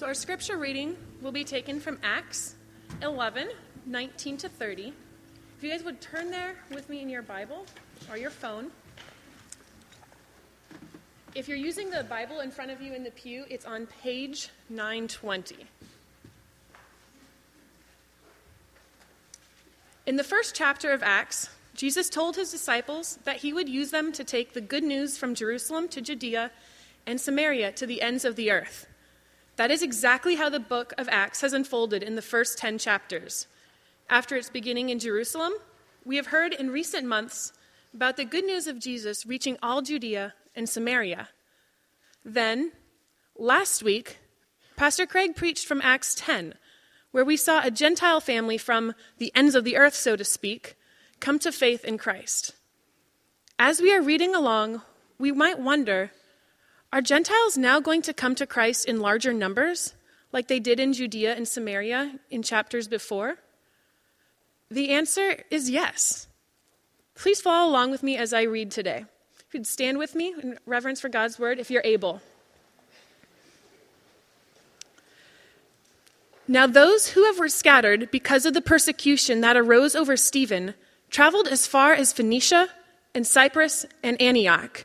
So, our scripture reading will be taken from Acts 11 19 to 30. If you guys would turn there with me in your Bible or your phone. If you're using the Bible in front of you in the pew, it's on page 920. In the first chapter of Acts, Jesus told his disciples that he would use them to take the good news from Jerusalem to Judea and Samaria to the ends of the earth. That is exactly how the book of Acts has unfolded in the first 10 chapters. After its beginning in Jerusalem, we have heard in recent months about the good news of Jesus reaching all Judea and Samaria. Then, last week, Pastor Craig preached from Acts 10, where we saw a Gentile family from the ends of the earth, so to speak, come to faith in Christ. As we are reading along, we might wonder are Gentiles now going to come to Christ in larger numbers, like they did in Judea and Samaria in chapters before? The answer is yes. Please follow along with me as I read today. If you'd stand with me in reverence for God's word, if you're able. Now, those who were scattered because of the persecution that arose over Stephen traveled as far as Phoenicia and Cyprus and Antioch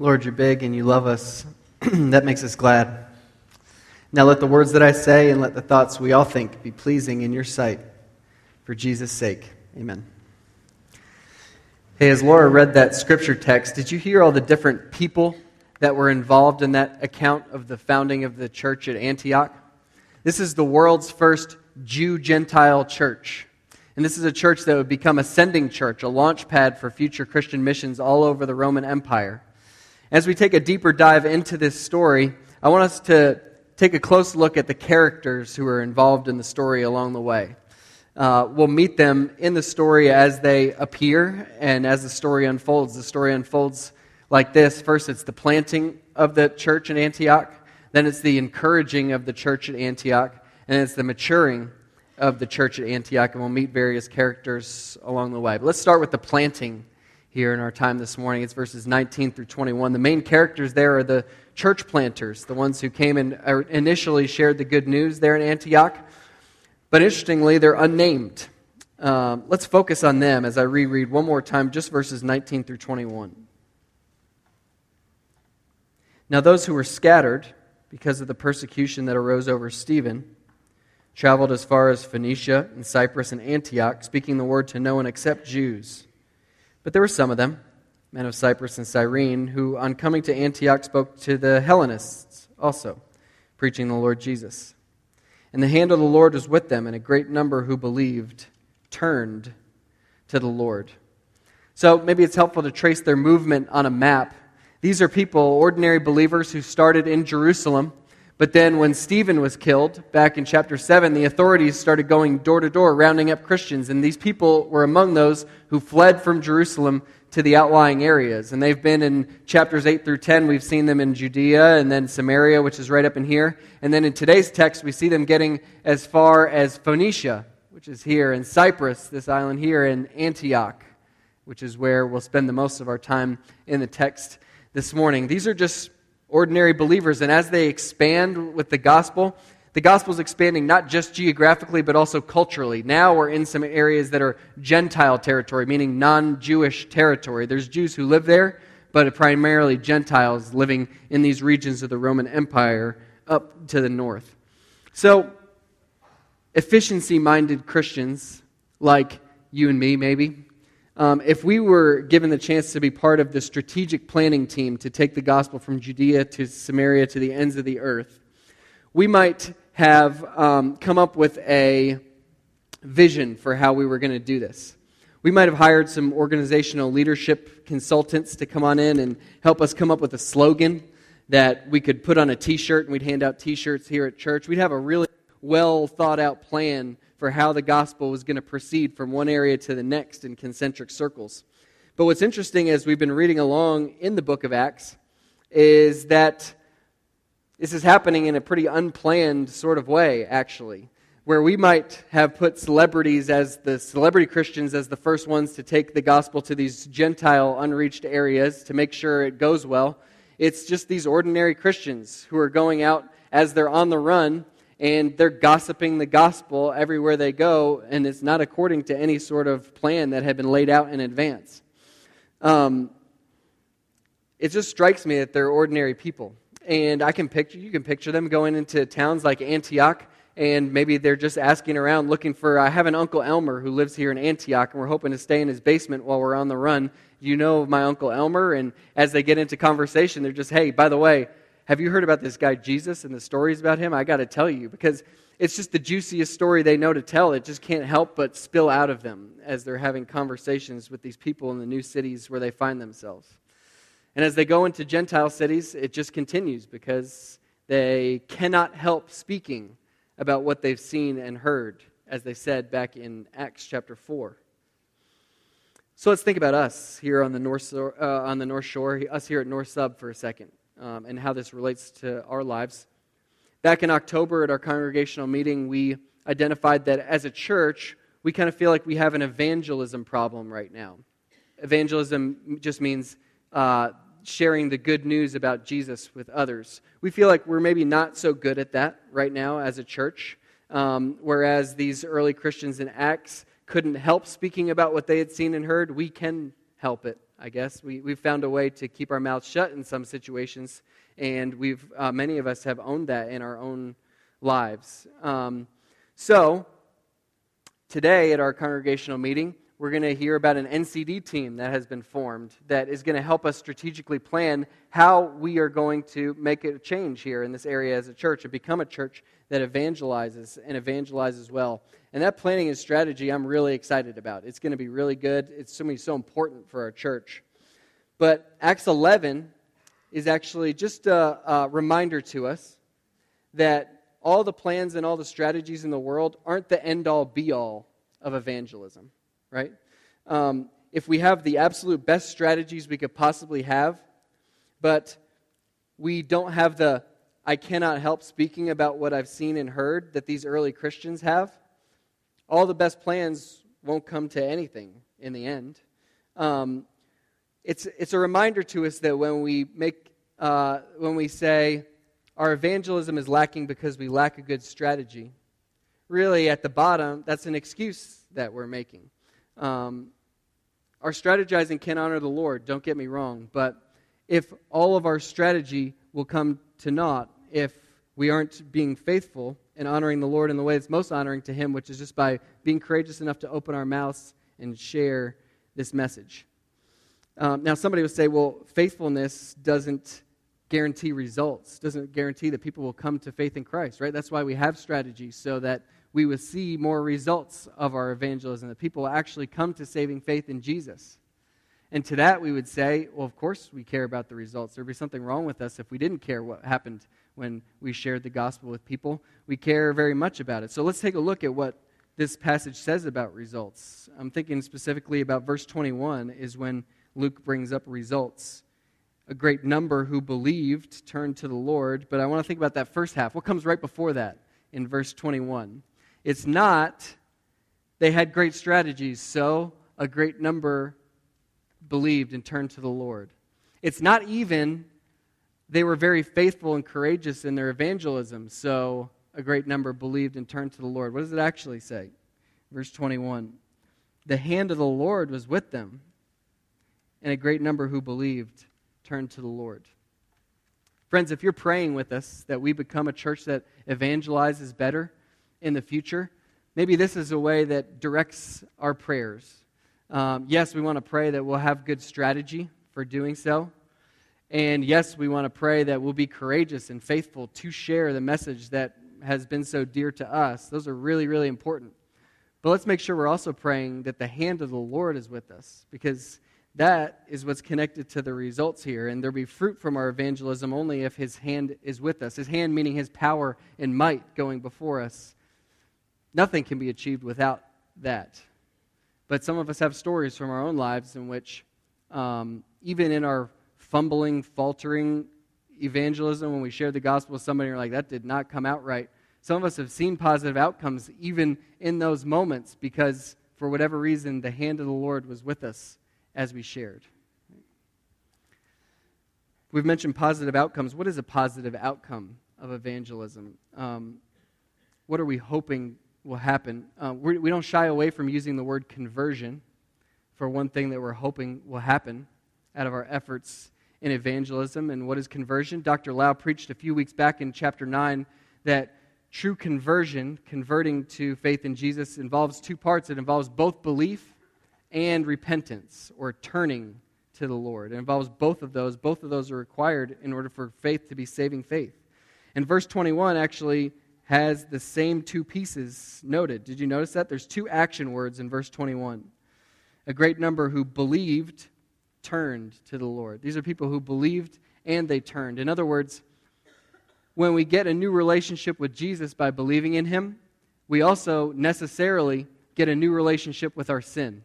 Lord, you're big and you love us. that makes us glad. Now let the words that I say and let the thoughts we all think be pleasing in your sight. For Jesus' sake, amen. Hey, as Laura read that scripture text, did you hear all the different people that were involved in that account of the founding of the church at Antioch? This is the world's first Jew Gentile church. And this is a church that would become a sending church, a launch pad for future Christian missions all over the Roman Empire. As we take a deeper dive into this story, I want us to take a close look at the characters who are involved in the story along the way. Uh, we'll meet them in the story as they appear and as the story unfolds. The story unfolds like this first, it's the planting of the church in Antioch, then, it's the encouraging of the church at Antioch, and it's the maturing of the church at Antioch. And we'll meet various characters along the way. But let's start with the planting here in our time this morning. It's verses 19 through 21. The main characters there are the church planters, the ones who came and uh, initially shared the good news there in Antioch. But interestingly, they're unnamed. Um, let's focus on them as I reread one more time, just verses 19 through 21. Now, those who were scattered because of the persecution that arose over Stephen traveled as far as Phoenicia and Cyprus and Antioch, speaking the word to no one except Jews. But there were some of them, men of Cyprus and Cyrene, who on coming to Antioch spoke to the Hellenists also, preaching the Lord Jesus. And the hand of the Lord was with them, and a great number who believed turned to the Lord. So maybe it's helpful to trace their movement on a map. These are people, ordinary believers, who started in Jerusalem, But then, when Stephen was killed back in chapter 7, the authorities started going door to door, rounding up Christians. And these people were among those who fled from Jerusalem to the outlying areas. And they've been in chapters 8 through 10, we've seen them in Judea and then Samaria, which is right up in here. And then in today's text, we see them getting as far as Phoenicia, which is here, and Cyprus, this island here, and Antioch, which is where we'll spend the most of our time in the text this morning. These are just ordinary believers. And as they expand with the gospel, the gospel is expanding not just geographically, but also culturally. Now we're in some areas that are Gentile territory, meaning non Jewish territory. There's Jews who live there, but primarily Gentiles living in these regions of the Roman Empire up to the north. So, efficiency minded Christians, like you and me, maybe, um, if we were given the chance to be part of the strategic planning team to take the gospel from Judea to Samaria to the ends of the earth, we might have um, come up with a vision for how we were going to do this. We might have hired some organizational leadership consultants to come on in and help us come up with a slogan that we could put on a t shirt and we'd hand out t shirts here at church. We'd have a really well thought out plan for how the gospel was going to proceed from one area to the next in concentric circles. But what's interesting as we've been reading along in the book of Acts is that this is happening in a pretty unplanned sort of way, actually, where we might have put celebrities as the celebrity Christians as the first ones to take the gospel to these Gentile unreached areas to make sure it goes well. It's just these ordinary Christians who are going out as they're on the run and they're gossiping the gospel everywhere they go, and it's not according to any sort of plan that had been laid out in advance. Um, it just strikes me that they're ordinary people. And I can picture, you can picture them going into towns like Antioch, and maybe they're just asking around looking for, I have an Uncle Elmer who lives here in Antioch, and we're hoping to stay in his basement while we're on the run. You know my Uncle Elmer? And as they get into conversation, they're just, hey, by the way, have you heard about this guy Jesus and the stories about him? I got to tell you because it's just the juiciest story they know to tell. It just can't help but spill out of them as they're having conversations with these people in the new cities where they find themselves. And as they go into Gentile cities, it just continues because they cannot help speaking about what they've seen and heard, as they said back in Acts chapter 4. So let's think about us here on the North, uh, on the North Shore, us here at North Sub for a second um, and how this relates to our lives. Back in October at our congregational meeting, we identified that as a church, we kind of feel like we have an evangelism problem right now. Evangelism just means uh, sharing the good news about Jesus with others. We feel like we're maybe not so good at that right now as a church, um, whereas these early Christians in Acts couldn't help speaking about what they had seen and heard. We can help it I guess. We, we've found a way to keep our mouths shut in some situations, and we've, uh, many of us have owned that in our own lives. Um, so, today at our congregational meeting, we're going to hear about an NCD team that has been formed that is going to help us strategically plan how we are going to make a change here in this area as a church and become a church that evangelizes and evangelizes well. And that planning and strategy, I'm really excited about. It's going to be really good. It's be so important for our church. But Acts 11 is actually just a, a reminder to us that all the plans and all the strategies in the world aren't the end all be all of evangelism, right? Um, if we have the absolute best strategies we could possibly have, but we don't have the I cannot help speaking about what I've seen and heard that these early Christians have, all the best plans won't come to anything in the end. Um, it's, it's a reminder to us that when we make uh, when we say our evangelism is lacking because we lack a good strategy, really at the bottom, that's an excuse that we're making. Um, our strategizing can honor the Lord, don't get me wrong, but if all of our strategy will come to naught if we aren't being faithful and honoring the Lord in the way that's most honoring to Him, which is just by being courageous enough to open our mouths and share this message. Um, now, somebody would say, well, faithfulness doesn't guarantee results, doesn't guarantee that people will come to faith in Christ, right? That's why we have strategies, so that we would see more results of our evangelism, that people actually come to saving faith in Jesus. And to that, we would say, well, of course we care about the results. There'd be something wrong with us if we didn't care what happened when we shared the gospel with people. We care very much about it. So let's take a look at what this passage says about results. I'm thinking specifically about verse 21 is when Luke brings up results. A great number who believed turned to the Lord, but I want to think about that first half. What comes right before that in verse 21? It's not they had great strategies, so a great number believed and turned to the Lord. It's not even they were very faithful and courageous in their evangelism, so a great number believed and turned to the Lord. What does it actually say? Verse 21 The hand of the Lord was with them, and a great number who believed turned to the Lord. Friends, if you're praying with us that we become a church that evangelizes better in the future, maybe this is a way that directs our prayers. Um, yes, we want to pray that we'll have good strategy for doing so. And yes, we want to pray that we'll be courageous and faithful to share the message that has been so dear to us. Those are really, really important. But let's make sure we're also praying that the hand of the Lord is with us because that is what's connected to the results here. And there'll be fruit from our evangelism only if His hand is with us. His hand meaning His power and might going before us. Nothing can be achieved without that. But some of us have stories from our own lives in which, um, even in our fumbling, faltering evangelism, when we share the gospel with somebody, we're like, that did not come out right. Some of us have seen positive outcomes even in those moments because, for whatever reason, the hand of the Lord was with us as we shared. We've mentioned positive outcomes. What is a positive outcome of evangelism? Um, what are we hoping will happen? Uh, we do not shy away from using the word conversion for one thing that we're hoping will happen out of our efforts in evangelism. And what is conversion? Dr. Lau preached a few weeks back in chapter 9 that true conversion, converting to faith in Jesus, involves two parts. It involves both belief and repentance, or turning to the Lord. It involves both of those. Both of those are required in order for faith to be saving faith. And verse 21 actually has the same two pieces noted. Did you notice that? There's two action words in verse 21. A great number who believed turned to the Lord. These are people who believed and they turned. In other words, when we get a new relationship with Jesus by believing in Him, we also necessarily get a new relationship with our sin.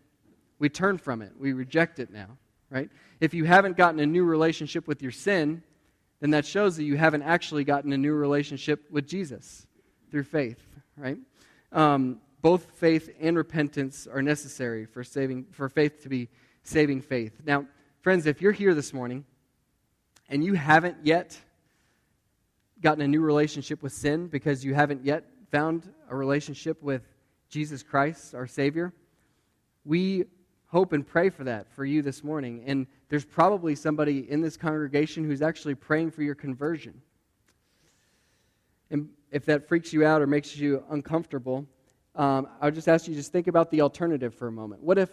We turn from it, we reject it now, right? If you haven't gotten a new relationship with your sin, then that shows that you haven't actually gotten a new relationship with Jesus through faith, right? Um, both faith and repentance are necessary for saving for faith to be saving faith. Now, friends, if you're here this morning and you haven't yet gotten a new relationship with sin because you haven't yet found a relationship with Jesus Christ, our Savior, we hope and pray for that for you this morning. And there's probably somebody in this congregation who's actually praying for your conversion. And if that freaks you out or makes you uncomfortable, um, I would just ask you to just think about the alternative for a moment. What if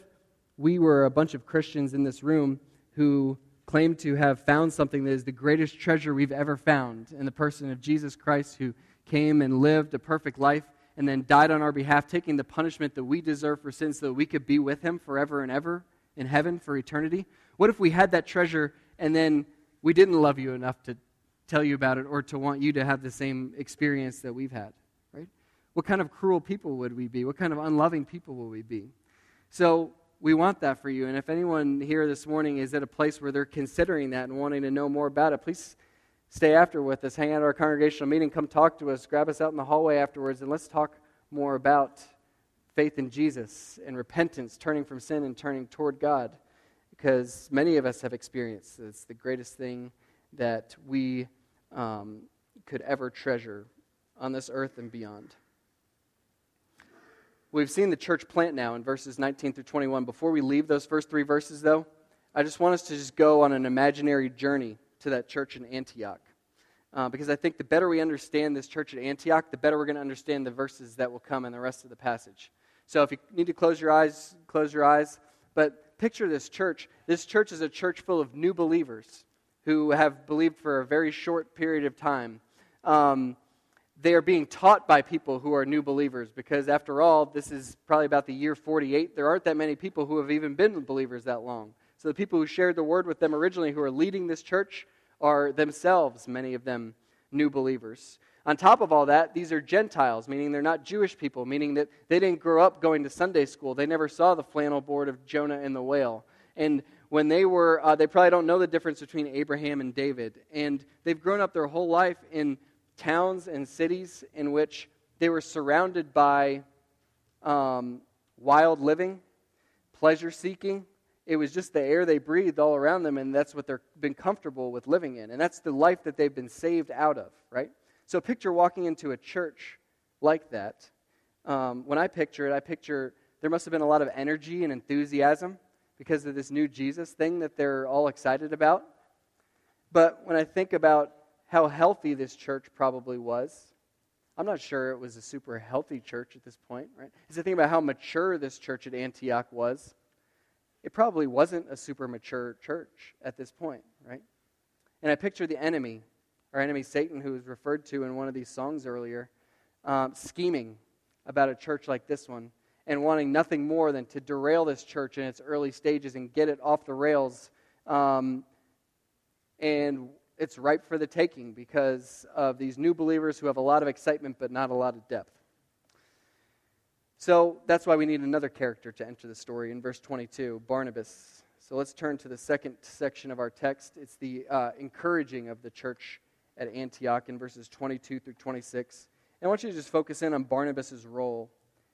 we were a bunch of Christians in this room who claim to have found something that is the greatest treasure we've ever found in the person of Jesus Christ, who came and lived a perfect life and then died on our behalf, taking the punishment that we deserve for sin so that we could be with him forever and ever in heaven for eternity? What if we had that treasure and then we didn't love you enough to tell you about it or to want you to have the same experience that we've had? Right? What kind of cruel people would we be? What kind of unloving people will we be? So, we want that for you. And if anyone here this morning is at a place where they're considering that and wanting to know more about it, please stay after with us. Hang out at our congregational meeting. Come talk to us. Grab us out in the hallway afterwards, and let's talk more about faith in Jesus and repentance, turning from sin and turning toward God. Because many of us have experienced it's the greatest thing that we um, could ever treasure on this earth and beyond. We've seen the church plant now in verses 19 through 21. Before we leave those first three verses, though, I just want us to just go on an imaginary journey to that church in Antioch. Uh, because I think the better we understand this church at Antioch, the better we're going to understand the verses that will come in the rest of the passage. So if you need to close your eyes, close your eyes. But picture this church. This church is a church full of new believers who have believed for a very short period of time. Um, they are being taught by people who are new believers because, after all, this is probably about the year 48. There aren't that many people who have even been believers that long. So, the people who shared the word with them originally, who are leading this church, are themselves, many of them, new believers. On top of all that, these are Gentiles, meaning they're not Jewish people, meaning that they didn't grow up going to Sunday school. They never saw the flannel board of Jonah and the whale. And when they were, uh, they probably don't know the difference between Abraham and David. And they've grown up their whole life in towns and cities in which they were surrounded by um, wild living, pleasure seeking. It was just the air they breathed all around them, and that's what they've been comfortable with living in. And that's the life that they've been saved out of, right? So picture walking into a church like that. Um, when I picture it, I picture there must have been a lot of energy and enthusiasm because of this new Jesus thing that they're all excited about. But when I think about how healthy this church probably was, I'm not sure it was a super healthy church at this point, right? As I think about how mature this church at Antioch was, it probably wasn't a super mature church at this point, right? And I picture the enemy our enemy Satan, who was referred to in one of these songs earlier, um, scheming about a church like this one and wanting nothing more than to derail this church in its early stages and get it off the rails. Um, and it's ripe for the taking because of these new believers who have a lot of excitement but not a lot of depth. So that's why we need another character to enter the story in verse 22 Barnabas. So let's turn to the second section of our text. It's the uh, encouraging of the church at Antioch in verses 22 through 26. And I want you to just focus in on Barnabas' role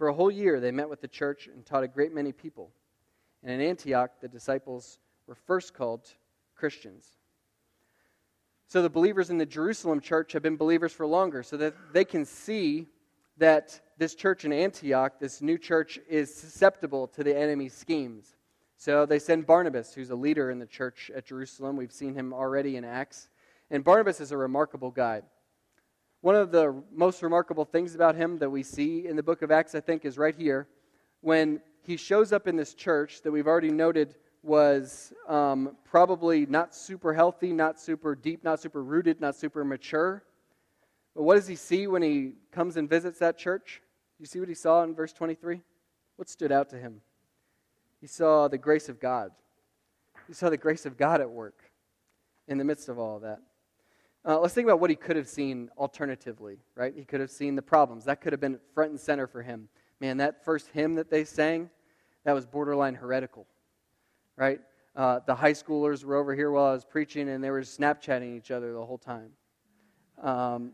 For a whole year they met with the church and taught a great many people. And in Antioch, the disciples were first called Christians. So the believers in the Jerusalem church have been believers for longer, so that they can see that this church in Antioch, this new church, is susceptible to the enemy's schemes. So they send Barnabas, who's a leader in the church at Jerusalem. We've seen him already in Acts. And Barnabas is a remarkable guy. One of the most remarkable things about him that we see in the book of Acts, I think, is right here. When he shows up in this church that we've already noted was um, probably not super healthy, not super deep, not super rooted, not super mature. But what does he see when he comes and visits that church? You see what he saw in verse 23? What stood out to him? He saw the grace of God. He saw the grace of God at work in the midst of all of that. Uh, let's think about what he could have seen alternatively, right? He could have seen the problems. That could have been front and center for him. Man, that first hymn that they sang, that was borderline heretical, right? Uh, the high schoolers were over here while I was preaching, and they were Snapchatting each other the whole time. Um,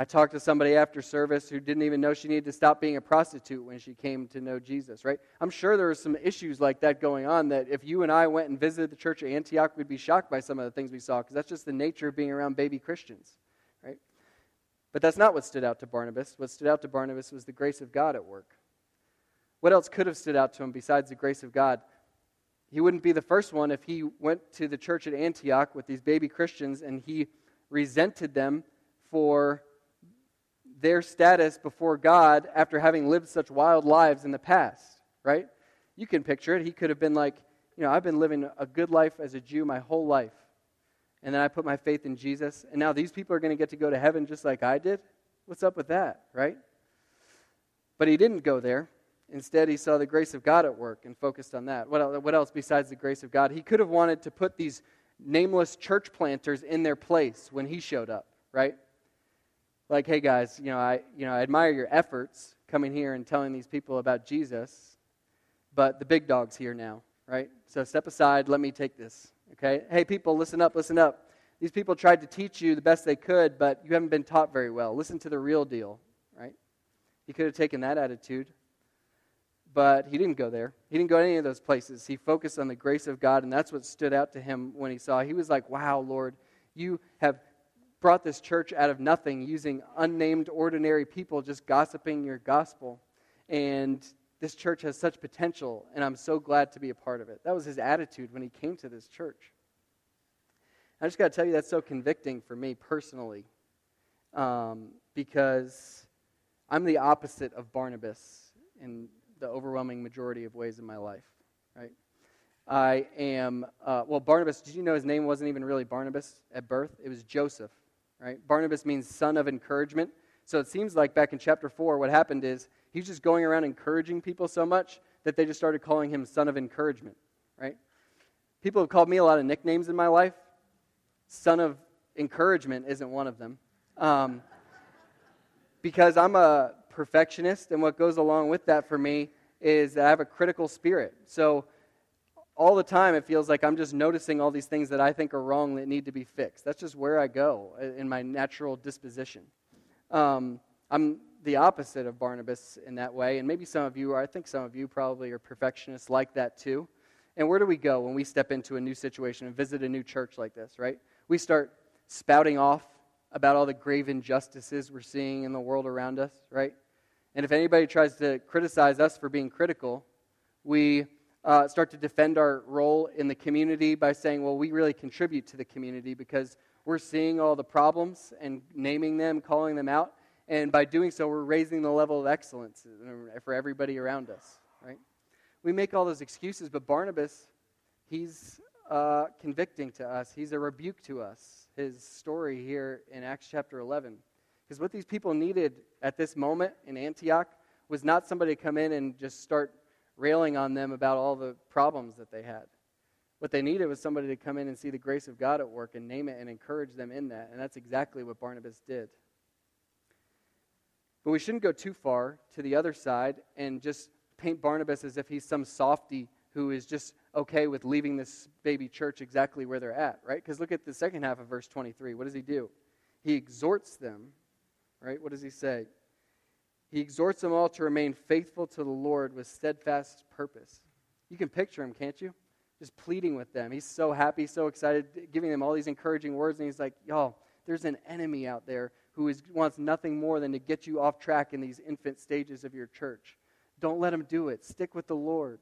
I talked to somebody after service who didn't even know she needed to stop being a prostitute when she came to know Jesus, right? I'm sure there were some issues like that going on that if you and I went and visited the church at Antioch, we'd be shocked by some of the things we saw because that's just the nature of being around baby Christians, right? But that's not what stood out to Barnabas. What stood out to Barnabas was the grace of God at work. What else could have stood out to him besides the grace of God? He wouldn't be the first one if he went to the church at Antioch with these baby Christians and he resented them for their status before God after having lived such wild lives in the past, right? You can picture it. He could have been like, you know, I've been living a good life as a Jew my whole life. And then I put my faith in Jesus, and now these people are going to get to go to heaven just like I did? What's up with that, right? But he didn't go there. Instead, he saw the grace of God at work and focused on that. What, else besides the grace of God? He could have wanted to put these nameless church planters in their place when he showed up, right? Like, hey guys, you know, I, you know, I admire your efforts coming here and telling these people about Jesus, but the big dog's here now, right? So step aside, let me take this, okay? Hey people, listen up, listen up. These people tried to teach you the best they could, but you haven't been taught very well. Listen to the real deal, right? He could have taken that attitude, but he didn't go there. He didn't go to any of those places. He focused on the grace of God, and that's what stood out to him when he saw. He was like, wow, Lord, you have brought this church out of nothing using unnamed ordinary people just gossiping your gospel. And this church has such potential, and I'm so glad to be a part of it. That was his attitude when he came to this church. I just got to tell you, that's so convicting for me personally um, because I'm the opposite of Barnabas in the overwhelming majority of ways in my life, right? I am, uh, well, Barnabas, did you know his name wasn't even really Barnabas at birth? It was Joseph, right? Barnabas means son of encouragement. So it seems like back in chapter 4, what happened is he's just going around encouraging people so much that they just started calling him son of encouragement, right? People have called me a lot of nicknames in my life. Son of encouragement isn't one of them. Um, because I'm a perfectionist, and what goes along with that for me is that I have a critical spirit. So all the time it feels like I'm just noticing all these things that I think are wrong that need to be fixed. That's just where I go in my natural disposition. Um, I'm the opposite of Barnabas in that way, and maybe some of you, or I think some of you probably are perfectionists like that too. And where do we go when we step into a new situation and visit a new church like this, right? We start spouting off about all the grave injustices we're seeing in the world around us, right? And if anybody tries to criticize us for being critical, we uh, start to defend our role in the community by saying, well, we really contribute to the community because we're seeing all the problems and naming them, calling them out. And by doing so, we're raising the level of excellence for everybody around us, right? we make all those excuses, but Barnabas, he's uh, convicting to us. He's a rebuke to us, his story here in Acts chapter 11. Because what these people needed at this moment in Antioch was not somebody to come in and just start railing on them about all the problems that they had. What they needed was somebody to come in and see the grace of God at work and name it and encourage them in that. And that's exactly what Barnabas did. But we shouldn't go too far to the other side and just paint Barnabas as if he's some softy who is just okay with leaving this baby church exactly where they're at, right? Because look at the second half of verse 23. What does he do? He exhorts them, right? What does he say? He exhorts them all to remain faithful to the Lord with steadfast purpose. You can picture him, can't you? Just pleading with them. He's so happy, so excited, giving them all these encouraging words, and he's like, y'all, there's an enemy out there who is, wants nothing more than to get you off track in these infant stages of your church. Don't let him do it. Stick with the Lord.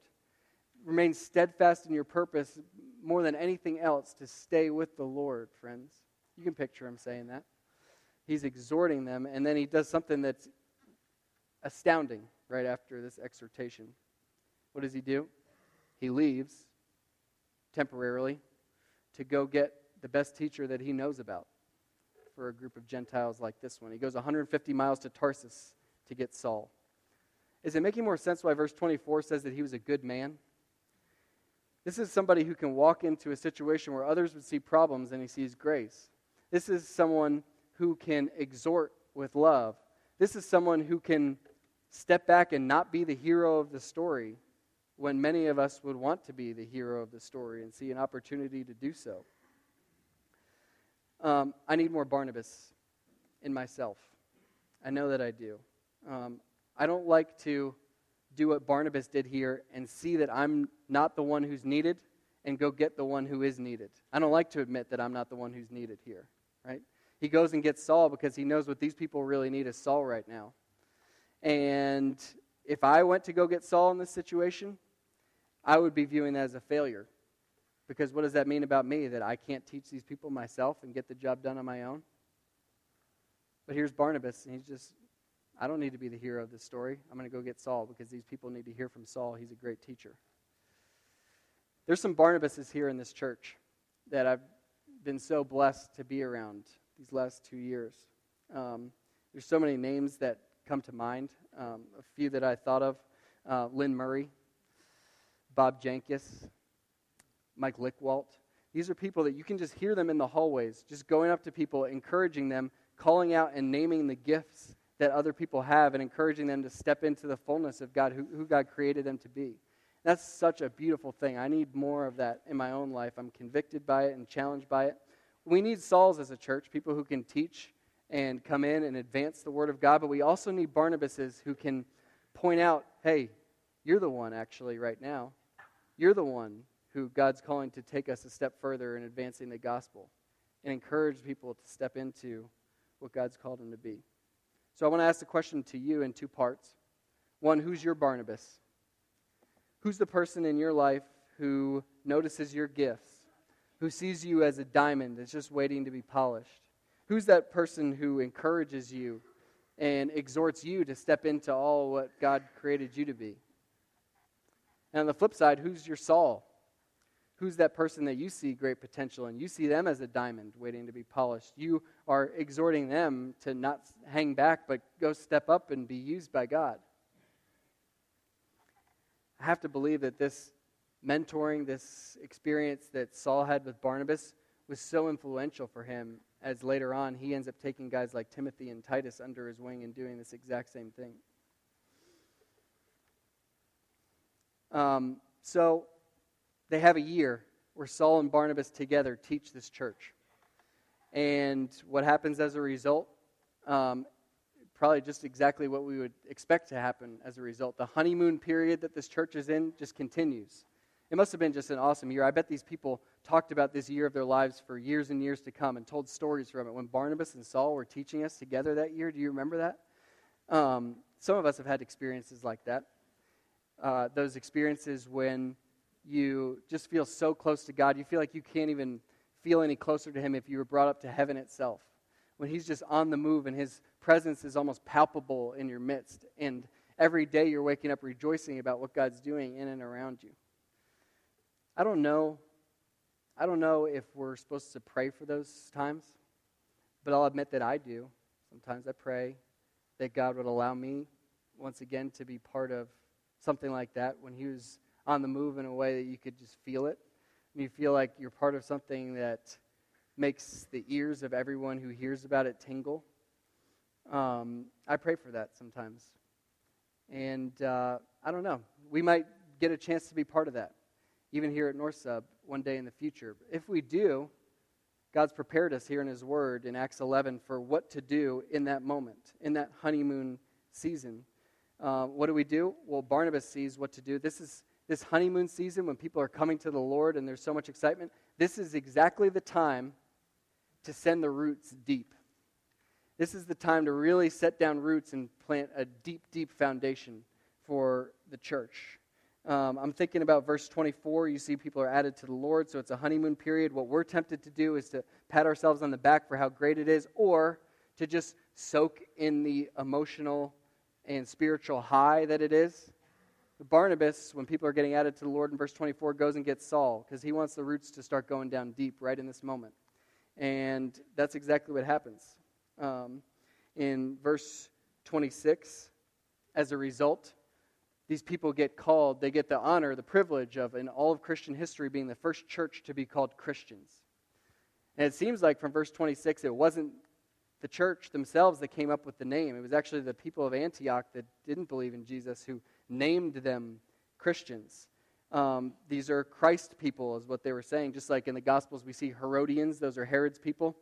Remain steadfast in your purpose more than anything else to stay with the Lord, friends. You can picture him saying that. He's exhorting them, and then he does something that's astounding right after this exhortation. What does he do? He leaves temporarily to go get the best teacher that he knows about for a group of Gentiles like this one. He goes 150 miles to Tarsus to get Saul. Is it making more sense why verse 24 says that he was a good man? This is somebody who can walk into a situation where others would see problems and he sees grace. This is someone who can exhort with love. This is someone who can step back and not be the hero of the story when many of us would want to be the hero of the story and see an opportunity to do so. Um, I need more Barnabas in myself. I know that I do. Um, I don't like to do what Barnabas did here and see that I'm not the one who's needed and go get the one who is needed. I don't like to admit that I'm not the one who's needed here, right? He goes and gets Saul because he knows what these people really need is Saul right now. And if I went to go get Saul in this situation, I would be viewing that as a failure. Because what does that mean about me? That I can't teach these people myself and get the job done on my own? But here's Barnabas, and he's just I don't need to be the hero of this story. I'm going to go get Saul because these people need to hear from Saul. He's a great teacher. There's some Barnabases here in this church that I've been so blessed to be around these last two years. Um, there's so many names that come to mind. Um, a few that I thought of uh, Lynn Murray, Bob Jenkins, Mike Lickwalt. These are people that you can just hear them in the hallways, just going up to people, encouraging them, calling out and naming the gifts that other people have and encouraging them to step into the fullness of God, who, who God created them to be. That's such a beautiful thing. I need more of that in my own life. I'm convicted by it and challenged by it. We need Sauls as a church, people who can teach and come in and advance the Word of God, but we also need Barnabases who can point out, hey, you're the one actually right now. You're the one who God's calling to take us a step further in advancing the gospel and encourage people to step into what God's called them to be. So I want to ask the question to you in two parts. One, who's your Barnabas? Who's the person in your life who notices your gifts, who sees you as a diamond that's just waiting to be polished, Who's that person who encourages you and exhorts you to step into all what God created you to be? And on the flip side, who's your Saul? Who's that person that you see great potential in? You see them as a diamond waiting to be polished. You are exhorting them to not hang back, but go step up and be used by God. I have to believe that this mentoring, this experience that Saul had with Barnabas, was so influential for him as later on he ends up taking guys like Timothy and Titus under his wing and doing this exact same thing. Um, so they have a year where Saul and Barnabas together teach this church. And what happens as a result? Um, probably just exactly what we would expect to happen as a result. The honeymoon period that this church is in just continues. It must have been just an awesome year. I bet these people talked about this year of their lives for years and years to come and told stories from it. When Barnabas and Saul were teaching us together that year, do you remember that? Um, some of us have had experiences like that. Uh, those experiences when you just feel so close to God, you feel like you can't even feel any closer to Him if you were brought up to heaven itself. When He's just on the move and His presence is almost palpable in your midst. And every day you're waking up rejoicing about what God's doing in and around you. I don't know. I don't know if we're supposed to pray for those times, but I'll admit that I do. Sometimes I pray that God would allow me once again to be part of something like that when He was on the move in a way that you could just feel it. And you feel like you're part of something that makes the ears of everyone who hears about it tingle. Um, I pray for that sometimes. And uh, I don't know. We might get a chance to be part of that even here at North Sub one day in the future. If we do, God's prepared us here in His Word in Acts 11 for what to do in that moment, in that honeymoon season. Uh, what do we do? Well, Barnabas sees what to do. This is this honeymoon season when people are coming to the Lord and there's so much excitement. This is exactly the time to send the roots deep. This is the time to really set down roots and plant a deep, deep foundation for the church. Um, I'm thinking about verse 24. You see, people are added to the Lord, so it's a honeymoon period. What we're tempted to do is to pat ourselves on the back for how great it is, or to just soak in the emotional and spiritual high that it is. Barnabas, when people are getting added to the Lord in verse 24, goes and gets Saul because he wants the roots to start going down deep right in this moment. And that's exactly what happens. Um, in verse 26, as a result, these people get called, they get the honor, the privilege of, in all of Christian history, being the first church to be called Christians. And it seems like from verse 26, it wasn't the church themselves that came up with the name. It was actually the people of Antioch that didn't believe in Jesus who named them Christians. Um, these are Christ people, is what they were saying. Just like in the Gospels, we see Herodians, those are Herod's people.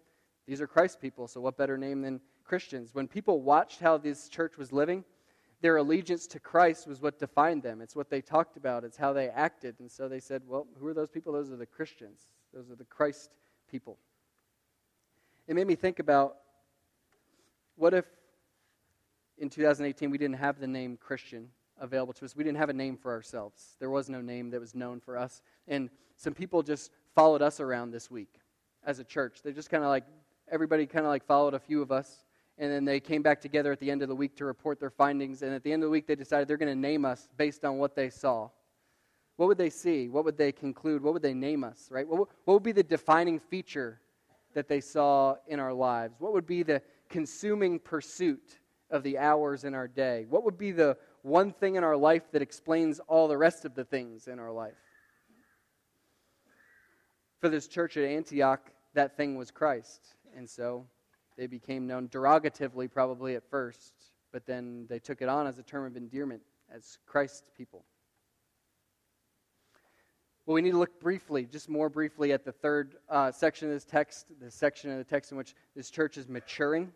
These are Christ people, so what better name than Christians? When people watched how this church was living, their allegiance to Christ was what defined them. It's what they talked about, it's how they acted. And so they said, well, who are those people? Those are the Christians, those are the Christ people. It made me think about what if in 2018 we didn't have the name Christian available to us? We didn't have a name for ourselves. There was no name that was known for us. And some people just followed us around this week as a church. They just kind of like, everybody kind of like followed a few of us and then they came back together at the end of the week to report their findings. And at the end of the week, they decided they're going to name us based on what they saw. What would they see? What would they conclude? What would they name us, right? What would be the defining feature that they saw in our lives? What would be the consuming pursuit of the hours in our day? What would be the one thing in our life that explains all the rest of the things in our life? For this church at Antioch, that thing was Christ. And so they became known derogatively, probably at first, but then they took it on as a term of endearment as Christ's people. Well, we need to look briefly, just more briefly, at the third uh, section of this text, the section of the text in which this church is maturing.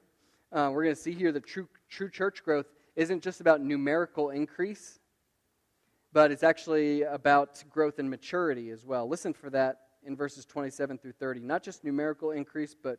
Uh, we're going to see here that true, true church growth isn't just about numerical increase, but it's actually about growth and maturity as well. Listen for that in verses 27 through 30. Not just numerical increase, but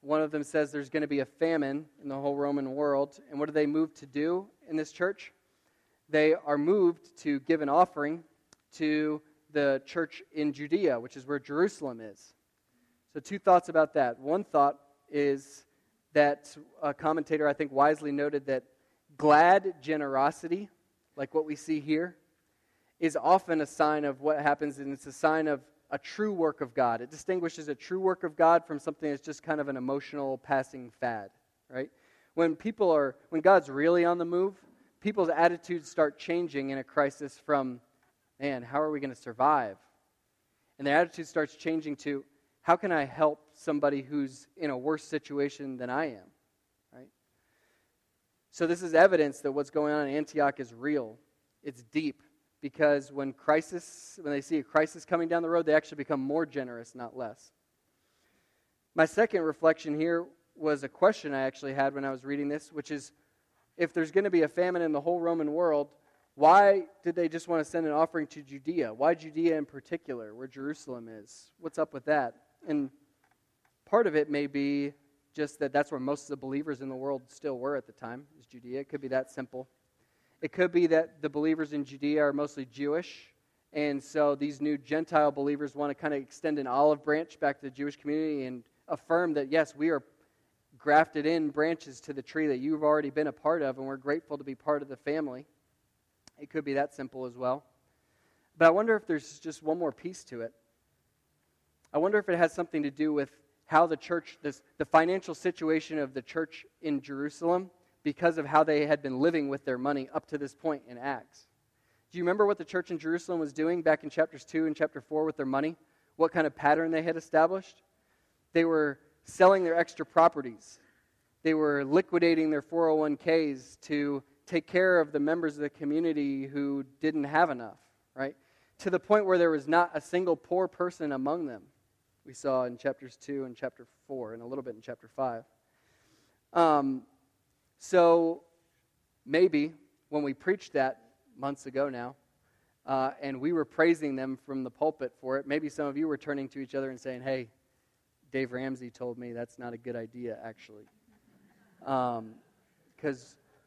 One of them says there's going to be a famine in the whole Roman world. And what do they move to do in this church? They are moved to give an offering to the church in Judea, which is where Jerusalem is. So, two thoughts about that. One thought is that a commentator, I think, wisely noted that glad generosity, like what we see here, is often a sign of what happens, and it's a sign of a true work of God. It distinguishes a true work of God from something that's just kind of an emotional passing fad, right? When people are, when God's really on the move, people's attitudes start changing in a crisis from, man, how are we going to survive? And their attitude starts changing to, how can I help somebody who's in a worse situation than I am? Right? So this is evidence that what's going on in Antioch is real. It's deep because when crisis when they see a crisis coming down the road, they actually become more generous, not less. My second reflection here was a question I actually had when I was reading this, which is if there's going to be a famine in the whole Roman world, why did they just want to send an offering to Judea? Why Judea in particular, where Jerusalem is? What's up with that? And part of it may be just that that's where most of the believers in the world still were at the time, is Judea. It could be that simple. It could be that the believers in Judea are mostly Jewish, and so these new Gentile believers want to kind of extend an olive branch back to the Jewish community and affirm that, yes, we are grafted in branches to the tree that you've already been a part of, and we're grateful to be part of the family. It could be that simple as well. But I wonder if there's just one more piece to it. I wonder if it has something to do with how the church, this, the financial situation of the church in Jerusalem, because of how they had been living with their money up to this point in Acts. Do you remember what the church in Jerusalem was doing back in chapters 2 and chapter 4 with their money? What kind of pattern they had established? They were selling their extra properties, they were liquidating their 401ks to take care of the members of the community who didn't have enough, right? To the point where there was not a single poor person among them we saw in chapters 2 and chapter 4, and a little bit in chapter 5. Um, so maybe when we preached that months ago now, uh, and we were praising them from the pulpit for it, maybe some of you were turning to each other and saying, hey, Dave Ramsey told me that's not a good idea, actually. Because um,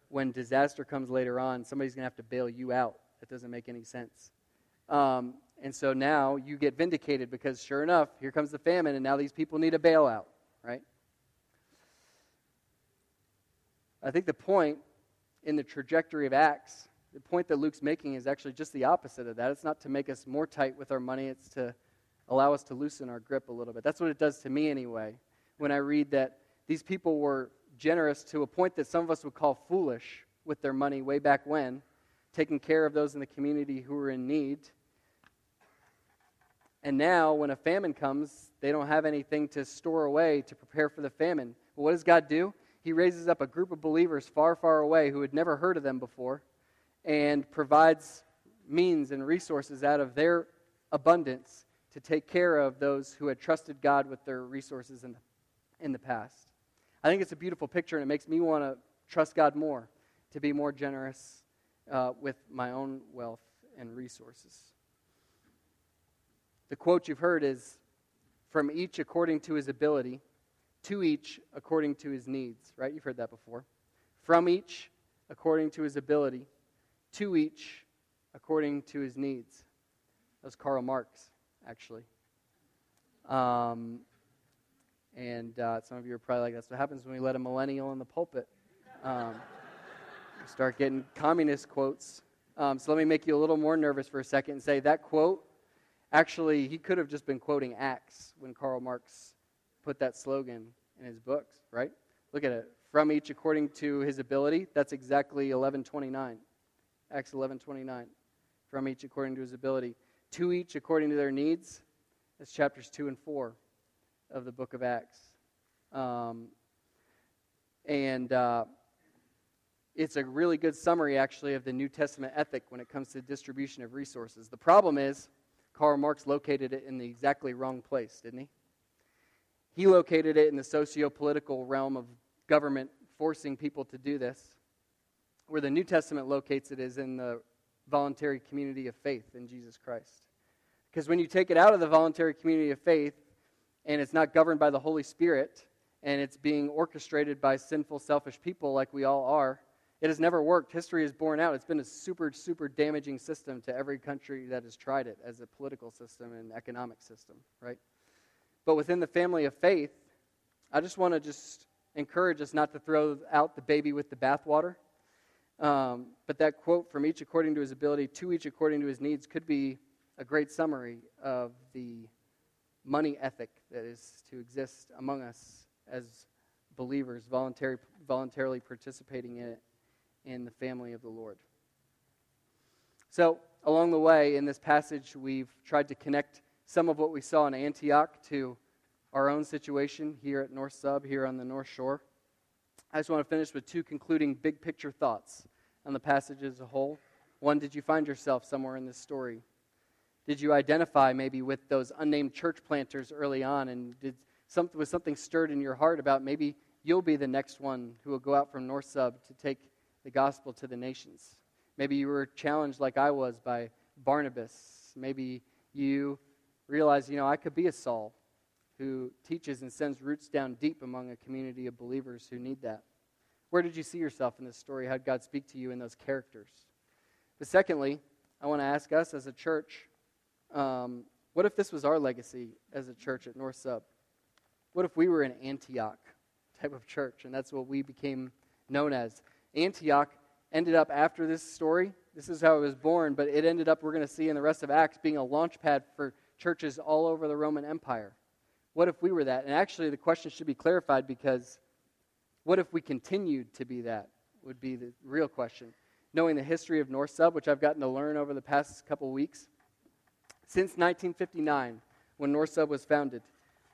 when disaster comes later on, somebody's going to have to bail you out. That doesn't make any sense. Um, and so now you get vindicated because sure enough, here comes the famine, and now these people need a bailout, right? I think the point in the trajectory of Acts, the point that Luke's making is actually just the opposite of that. It's not to make us more tight with our money, it's to allow us to loosen our grip a little bit. That's what it does to me anyway, when I read that these people were generous to a point that some of us would call foolish with their money way back when, taking care of those in the community who were in need and now, when a famine comes, they don't have anything to store away to prepare for the famine. But what does God do? He raises up a group of believers far, far away who had never heard of them before and provides means and resources out of their abundance to take care of those who had trusted God with their resources in the, in the past. I think it's a beautiful picture, and it makes me want to trust God more, to be more generous uh, with my own wealth and resources. The quote you've heard is from each according to his ability, to each according to his needs, right? You've heard that before. From each according to his ability, to each according to his needs. That was Karl Marx, actually. Um, and uh, some of you are probably like, that's what happens when we let a millennial in the pulpit. Um, start getting communist quotes. Um, so let me make you a little more nervous for a second and say that quote Actually, he could have just been quoting Acts when Karl Marx put that slogan in his books, right? Look at it. From each according to his ability. That's exactly 1129. Acts 1129. From each according to his ability. To each according to their needs. That's chapters 2 and 4 of the book of Acts. Um, and uh, it's a really good summary, actually, of the New Testament ethic when it comes to distribution of resources. The problem is, Karl Marx located it in the exactly wrong place, didn't he? He located it in the socio political realm of government forcing people to do this. Where the New Testament locates it is in the voluntary community of faith in Jesus Christ. Because when you take it out of the voluntary community of faith and it's not governed by the Holy Spirit and it's being orchestrated by sinful, selfish people like we all are, it has never worked. History has borne out. It's been a super, super damaging system to every country that has tried it as a political system and economic system, right? But within the family of faith, I just want to just encourage us not to throw out the baby with the bathwater. Um, but that quote from each according to his ability, to each according to his needs, could be a great summary of the money ethic that is to exist among us as believers, voluntary, voluntarily participating in it in the family of the Lord. So, along the way in this passage, we've tried to connect some of what we saw in Antioch to our own situation here at North Sub, here on the North Shore. I just want to finish with two concluding big picture thoughts on the passage as a whole. One, did you find yourself somewhere in this story? Did you identify maybe with those unnamed church planters early on? And did something, was something stirred in your heart about maybe you'll be the next one who will go out from North Sub to take the gospel to the nations? Maybe you were challenged like I was by Barnabas. Maybe you realized, you know, I could be a Saul who teaches and sends roots down deep among a community of believers who need that. Where did you see yourself in this story? How did God speak to you in those characters? But secondly, I want to ask us as a church um, what if this was our legacy as a church at North Sub? What if we were an Antioch type of church, and that's what we became known as? Antioch ended up after this story. This is how it was born, but it ended up, we're going to see in the rest of Acts, being a launch pad for churches all over the Roman Empire. What if we were that? And actually, the question should be clarified because what if we continued to be that? Would be the real question. Knowing the history of North Sub, which I've gotten to learn over the past couple weeks, since 1959, when North Sub was founded,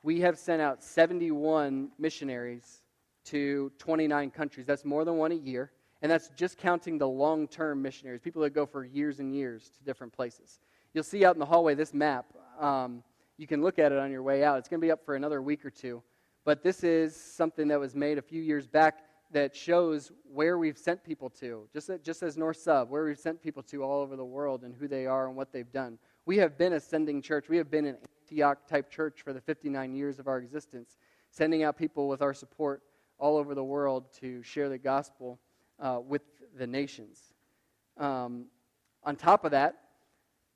we have sent out 71 missionaries to 29 countries. That's more than one a year. And that's just counting the long term missionaries, people that go for years and years to different places. You'll see out in the hallway this map. Um, you can look at it on your way out. It's going to be up for another week or two. But this is something that was made a few years back that shows where we've sent people to, just, just as North Sub, where we've sent people to all over the world and who they are and what they've done. We have been a sending church. We have been an Antioch type church for the 59 years of our existence, sending out people with our support all over the world to share the gospel uh, with the nations. Um, on top of that,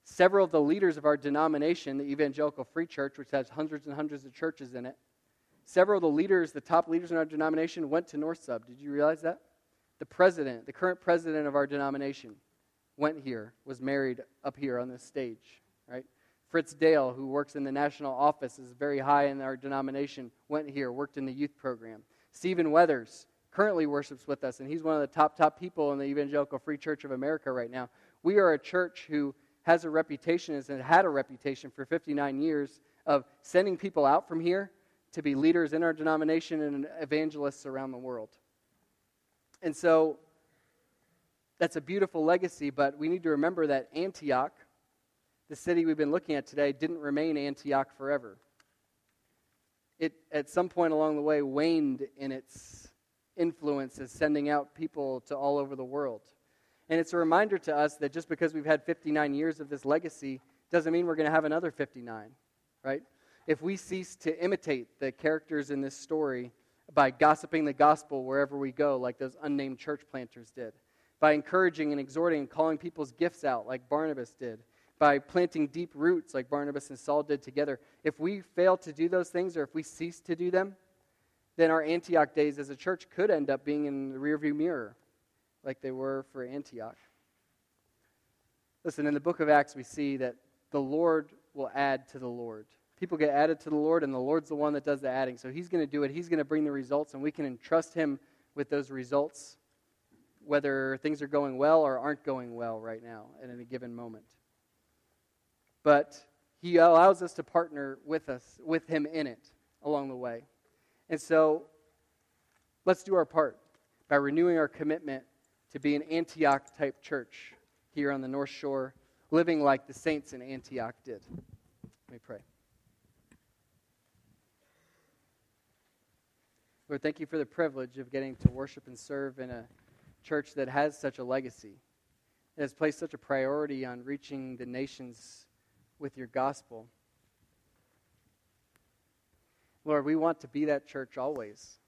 several of the leaders of our denomination, the Evangelical Free Church, which has hundreds and hundreds of churches in it, several of the leaders, the top leaders in our denomination, went to North Sub. Did you realize that? The president, the current president of our denomination, went here, was married up here on this stage, right? Fritz Dale, who works in the national office, is very high in our denomination, went here, worked in the youth program. Stephen Weathers, currently worships with us, and he's one of the top, top people in the Evangelical Free Church of America right now. We are a church who has a reputation, has had a reputation for 59 years of sending people out from here to be leaders in our denomination and evangelists around the world. And so that's a beautiful legacy, but we need to remember that Antioch, the city we've been looking at today, didn't remain Antioch forever. It, at some point along the way, waned in its influence as sending out people to all over the world. And it's a reminder to us that just because we've had 59 years of this legacy doesn't mean we're going to have another 59, right? If we cease to imitate the characters in this story by gossiping the gospel wherever we go, like those unnamed church planters did, by encouraging and exhorting and calling people's gifts out, like Barnabas did, by planting deep roots, like Barnabas and Saul did together, if we fail to do those things or if we cease to do them, then our Antioch days as a church could end up being in the rearview mirror, like they were for Antioch. Listen, in the book of Acts, we see that the Lord will add to the Lord. People get added to the Lord, and the Lord's the one that does the adding. So He's going to do it. He's going to bring the results, and we can entrust Him with those results, whether things are going well or aren't going well right now at any given moment. But He allows us to partner with us, with Him in it along the way. And so let's do our part by renewing our commitment to be an Antioch type church here on the North Shore, living like the saints in Antioch did. Let me pray. Lord, thank you for the privilege of getting to worship and serve in a church that has such a legacy, that has placed such a priority on reaching the nations with your gospel. Lord, we want to be that church always.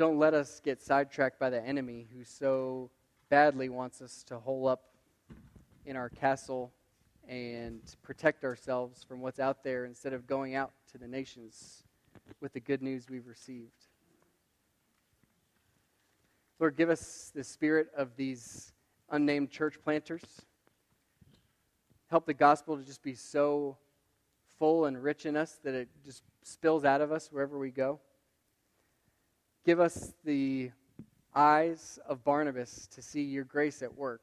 Don't let us get sidetracked by the enemy who so badly wants us to hole up in our castle and protect ourselves from what's out there instead of going out to the nations with the good news we've received. Lord, give us the spirit of these unnamed church planters. Help the gospel to just be so full and rich in us that it just spills out of us wherever we go. Give us the eyes of Barnabas to see your grace at work,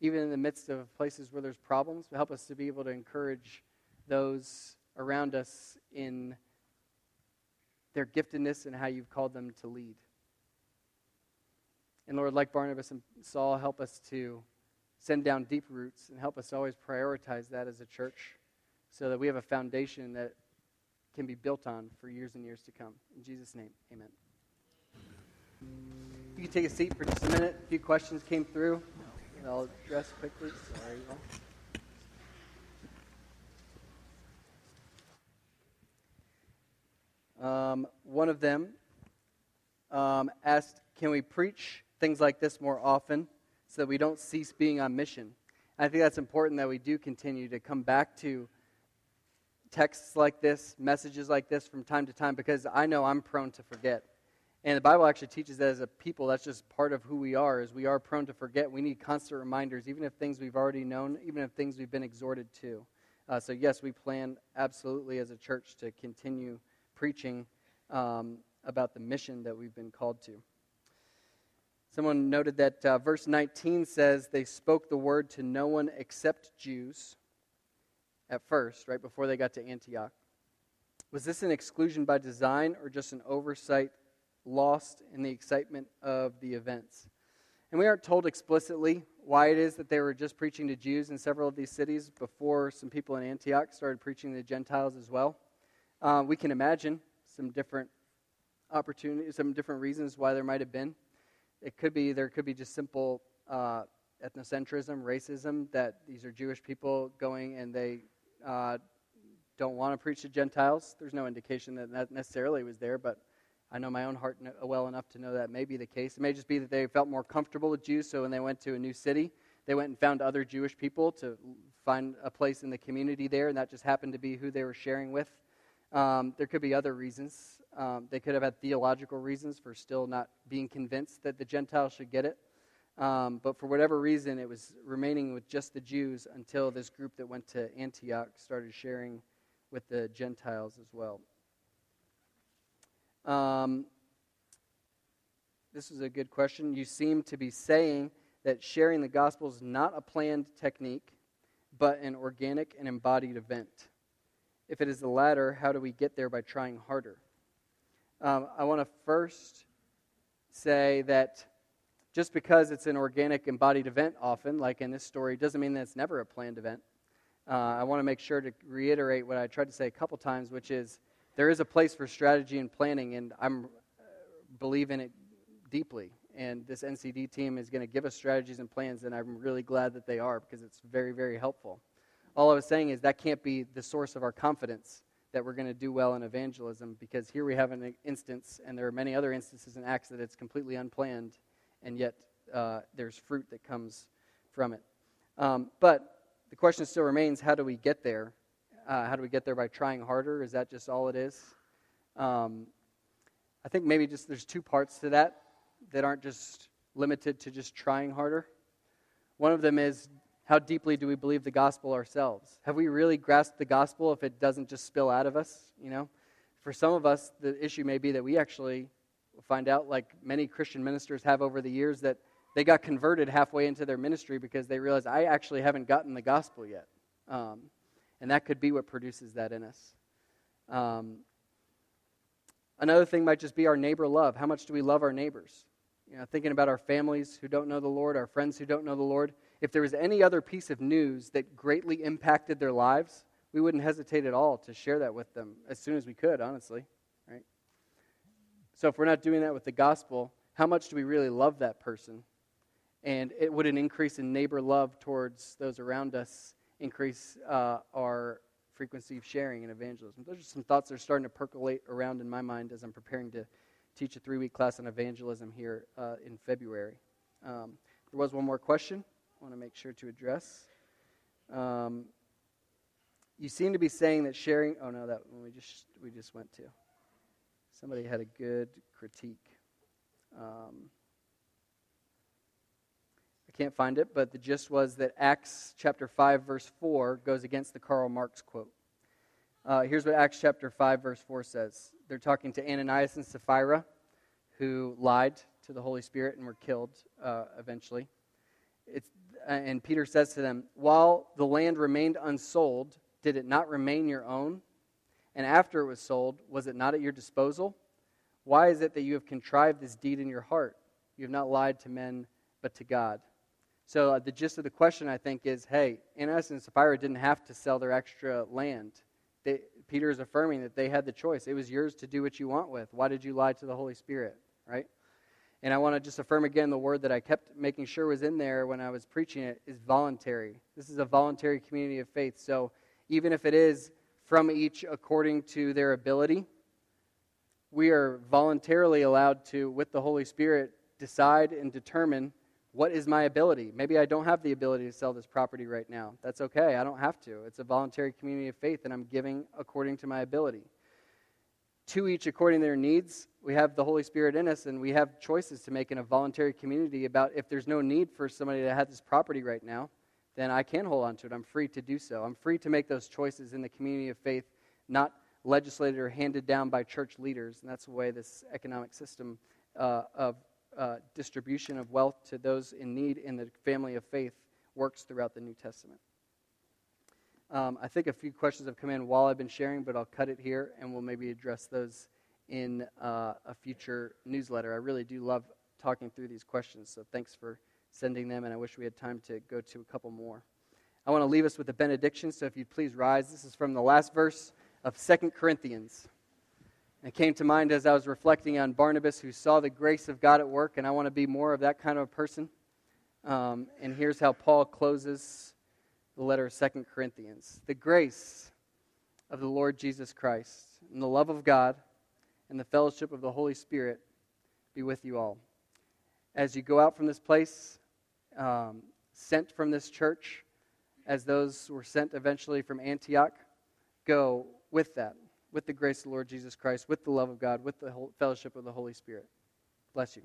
even in the midst of places where there's problems. Help us to be able to encourage those around us in their giftedness and how you've called them to lead. And Lord, like Barnabas and Saul, help us to send down deep roots and help us always prioritize that as a church so that we have a foundation that can be built on for years and years to come. In Jesus' name, amen. You take a seat for just a minute. A few questions came through. I'll address quickly. Sorry. Um, one of them um, asked, Can we preach things like this more often so that we don't cease being on mission? I think that's important that we do continue to come back to texts like this, messages like this from time to time because I know I'm prone to forget. And the Bible actually teaches that as a people, that's just part of who we are, is we are prone to forget. We need constant reminders, even of things we've already known, even of things we've been exhorted to. Uh, so, yes, we plan absolutely as a church to continue preaching um, about the mission that we've been called to. Someone noted that uh, verse 19 says they spoke the word to no one except Jews at first, right before they got to Antioch. Was this an exclusion by design or just an oversight lost in the excitement of the events? And we aren't told explicitly why it is that they were just preaching to Jews in several of these cities before some people in Antioch started preaching to Gentiles as well. Uh, we can imagine some different opportunities, some different reasons why there might have been. It could be there could be just simple uh, ethnocentrism, racism, that these are Jewish people going and they uh, don't want to preach to Gentiles. There's no indication that that necessarily was there, but I know my own heart well enough to know that may be the case. It may just be that they felt more comfortable with Jews, so when they went to a new city, they went and found other Jewish people to find a place in the community there, and that just happened to be who they were sharing with. Um, there could be other reasons. Um, they could have had theological reasons for still not being convinced that the Gentiles should get it. Um, but for whatever reason, it was remaining with just the Jews until this group that went to Antioch started sharing with the Gentiles as well. Um, this is a good question. You seem to be saying that sharing the gospel is not a planned technique, but an organic and embodied event. If it is the latter, how do we get there by trying harder? Um, I want to first say that just because it's an organic, embodied event, often, like in this story, doesn't mean that it's never a planned event. Uh, I want to make sure to reiterate what I tried to say a couple times, which is there is a place for strategy and planning, and I'm uh, believe in it deeply. And this NCD team is going to give us strategies and plans, and I'm really glad that they are because it's very, very helpful. All I was saying is that can't be the source of our confidence that we're going to do well in evangelism because here we have an instance, and there are many other instances in Acts that it's completely unplanned, and yet uh, there's fruit that comes from it. Um, but the question still remains how do we get there? Uh, how do we get there by trying harder? Is that just all it is? Um, I think maybe just there's two parts to that that aren't just limited to just trying harder. One of them is how deeply do we believe the gospel ourselves? Have we really grasped the gospel if it doesn't just spill out of us? You know, for some of us, the issue may be that we actually find out, like many Christian ministers have over the years, that they got converted halfway into their ministry because they realized I actually haven't gotten the gospel yet, um, and that could be what produces that in us. Um, another thing might just be our neighbor love. How much do we love our neighbors? You know, thinking about our families who don't know the Lord, our friends who don't know the Lord if there was any other piece of news that greatly impacted their lives, we wouldn't hesitate at all to share that with them as soon as we could, honestly. Right? So if we're not doing that with the gospel, how much do we really love that person? And it would an increase in neighbor love towards those around us increase uh, our frequency of sharing and evangelism. Those are some thoughts that are starting to percolate around in my mind as I'm preparing to teach a three week class on evangelism here uh, in February. Um, there was one more question I want to make sure to address. Um, you seem to be saying that sharing. Oh no, that one we just we just went to. Somebody had a good critique. Um, I can't find it, but the gist was that Acts chapter 5, verse 4 goes against the Karl Marx quote. Uh, here's what Acts chapter 5, verse 4 says. They're talking to Ananias and Sapphira, who lied to the Holy Spirit and were killed uh, eventually. It's, uh, and Peter says to them, While the land remained unsold, did it not remain your own? And after it was sold, was it not at your disposal? Why is it that you have contrived this deed in your heart? You have not lied to men, but to God. So uh, the gist of the question, I think, is hey, Ananias and Sapphira didn't have to sell their extra land. They, Peter is affirming that they had the choice. It was yours to do what you want with. Why did you lie to the Holy Spirit, right? And I want to just affirm again the word that I kept making sure was in there when I was preaching it is voluntary. This is a voluntary community of faith. So even if it is from each according to their ability, we are voluntarily allowed to, with the Holy Spirit, decide and determine what is my ability? Maybe I don't have the ability to sell this property right now. That's okay. I don't have to. It's a voluntary community of faith, and I'm giving according to my ability. To each according to their needs, we have the Holy Spirit in us, and we have choices to make in a voluntary community about if there's no need for somebody to have this property right now, then I can hold on to it. I'm free to do so. I'm free to make those choices in the community of faith, not legislated or handed down by church leaders. And that's the way this economic system uh, of uh, distribution of wealth to those in need in the family of faith works throughout the New Testament. Um, I think a few questions have come in while I've been sharing, but I'll cut it here and we'll maybe address those in uh, a future newsletter. I really do love talking through these questions, so thanks for sending them, and I wish we had time to go to a couple more. I want to leave us with a benediction, so if you'd please rise. This is from the last verse of Second Corinthians. It came to mind as I was reflecting on Barnabas, who saw the grace of God at work, and I want to be more of that kind of a person. Um, and here's how Paul closes the letter of Second Corinthians The grace of the Lord Jesus Christ, and the love of God, and the fellowship of the Holy Spirit be with you all. As you go out from this place, um, sent from this church, as those were sent eventually from Antioch, go with that with the grace of the Lord Jesus Christ, with the love of God, with the fellowship of the Holy Spirit. Bless you.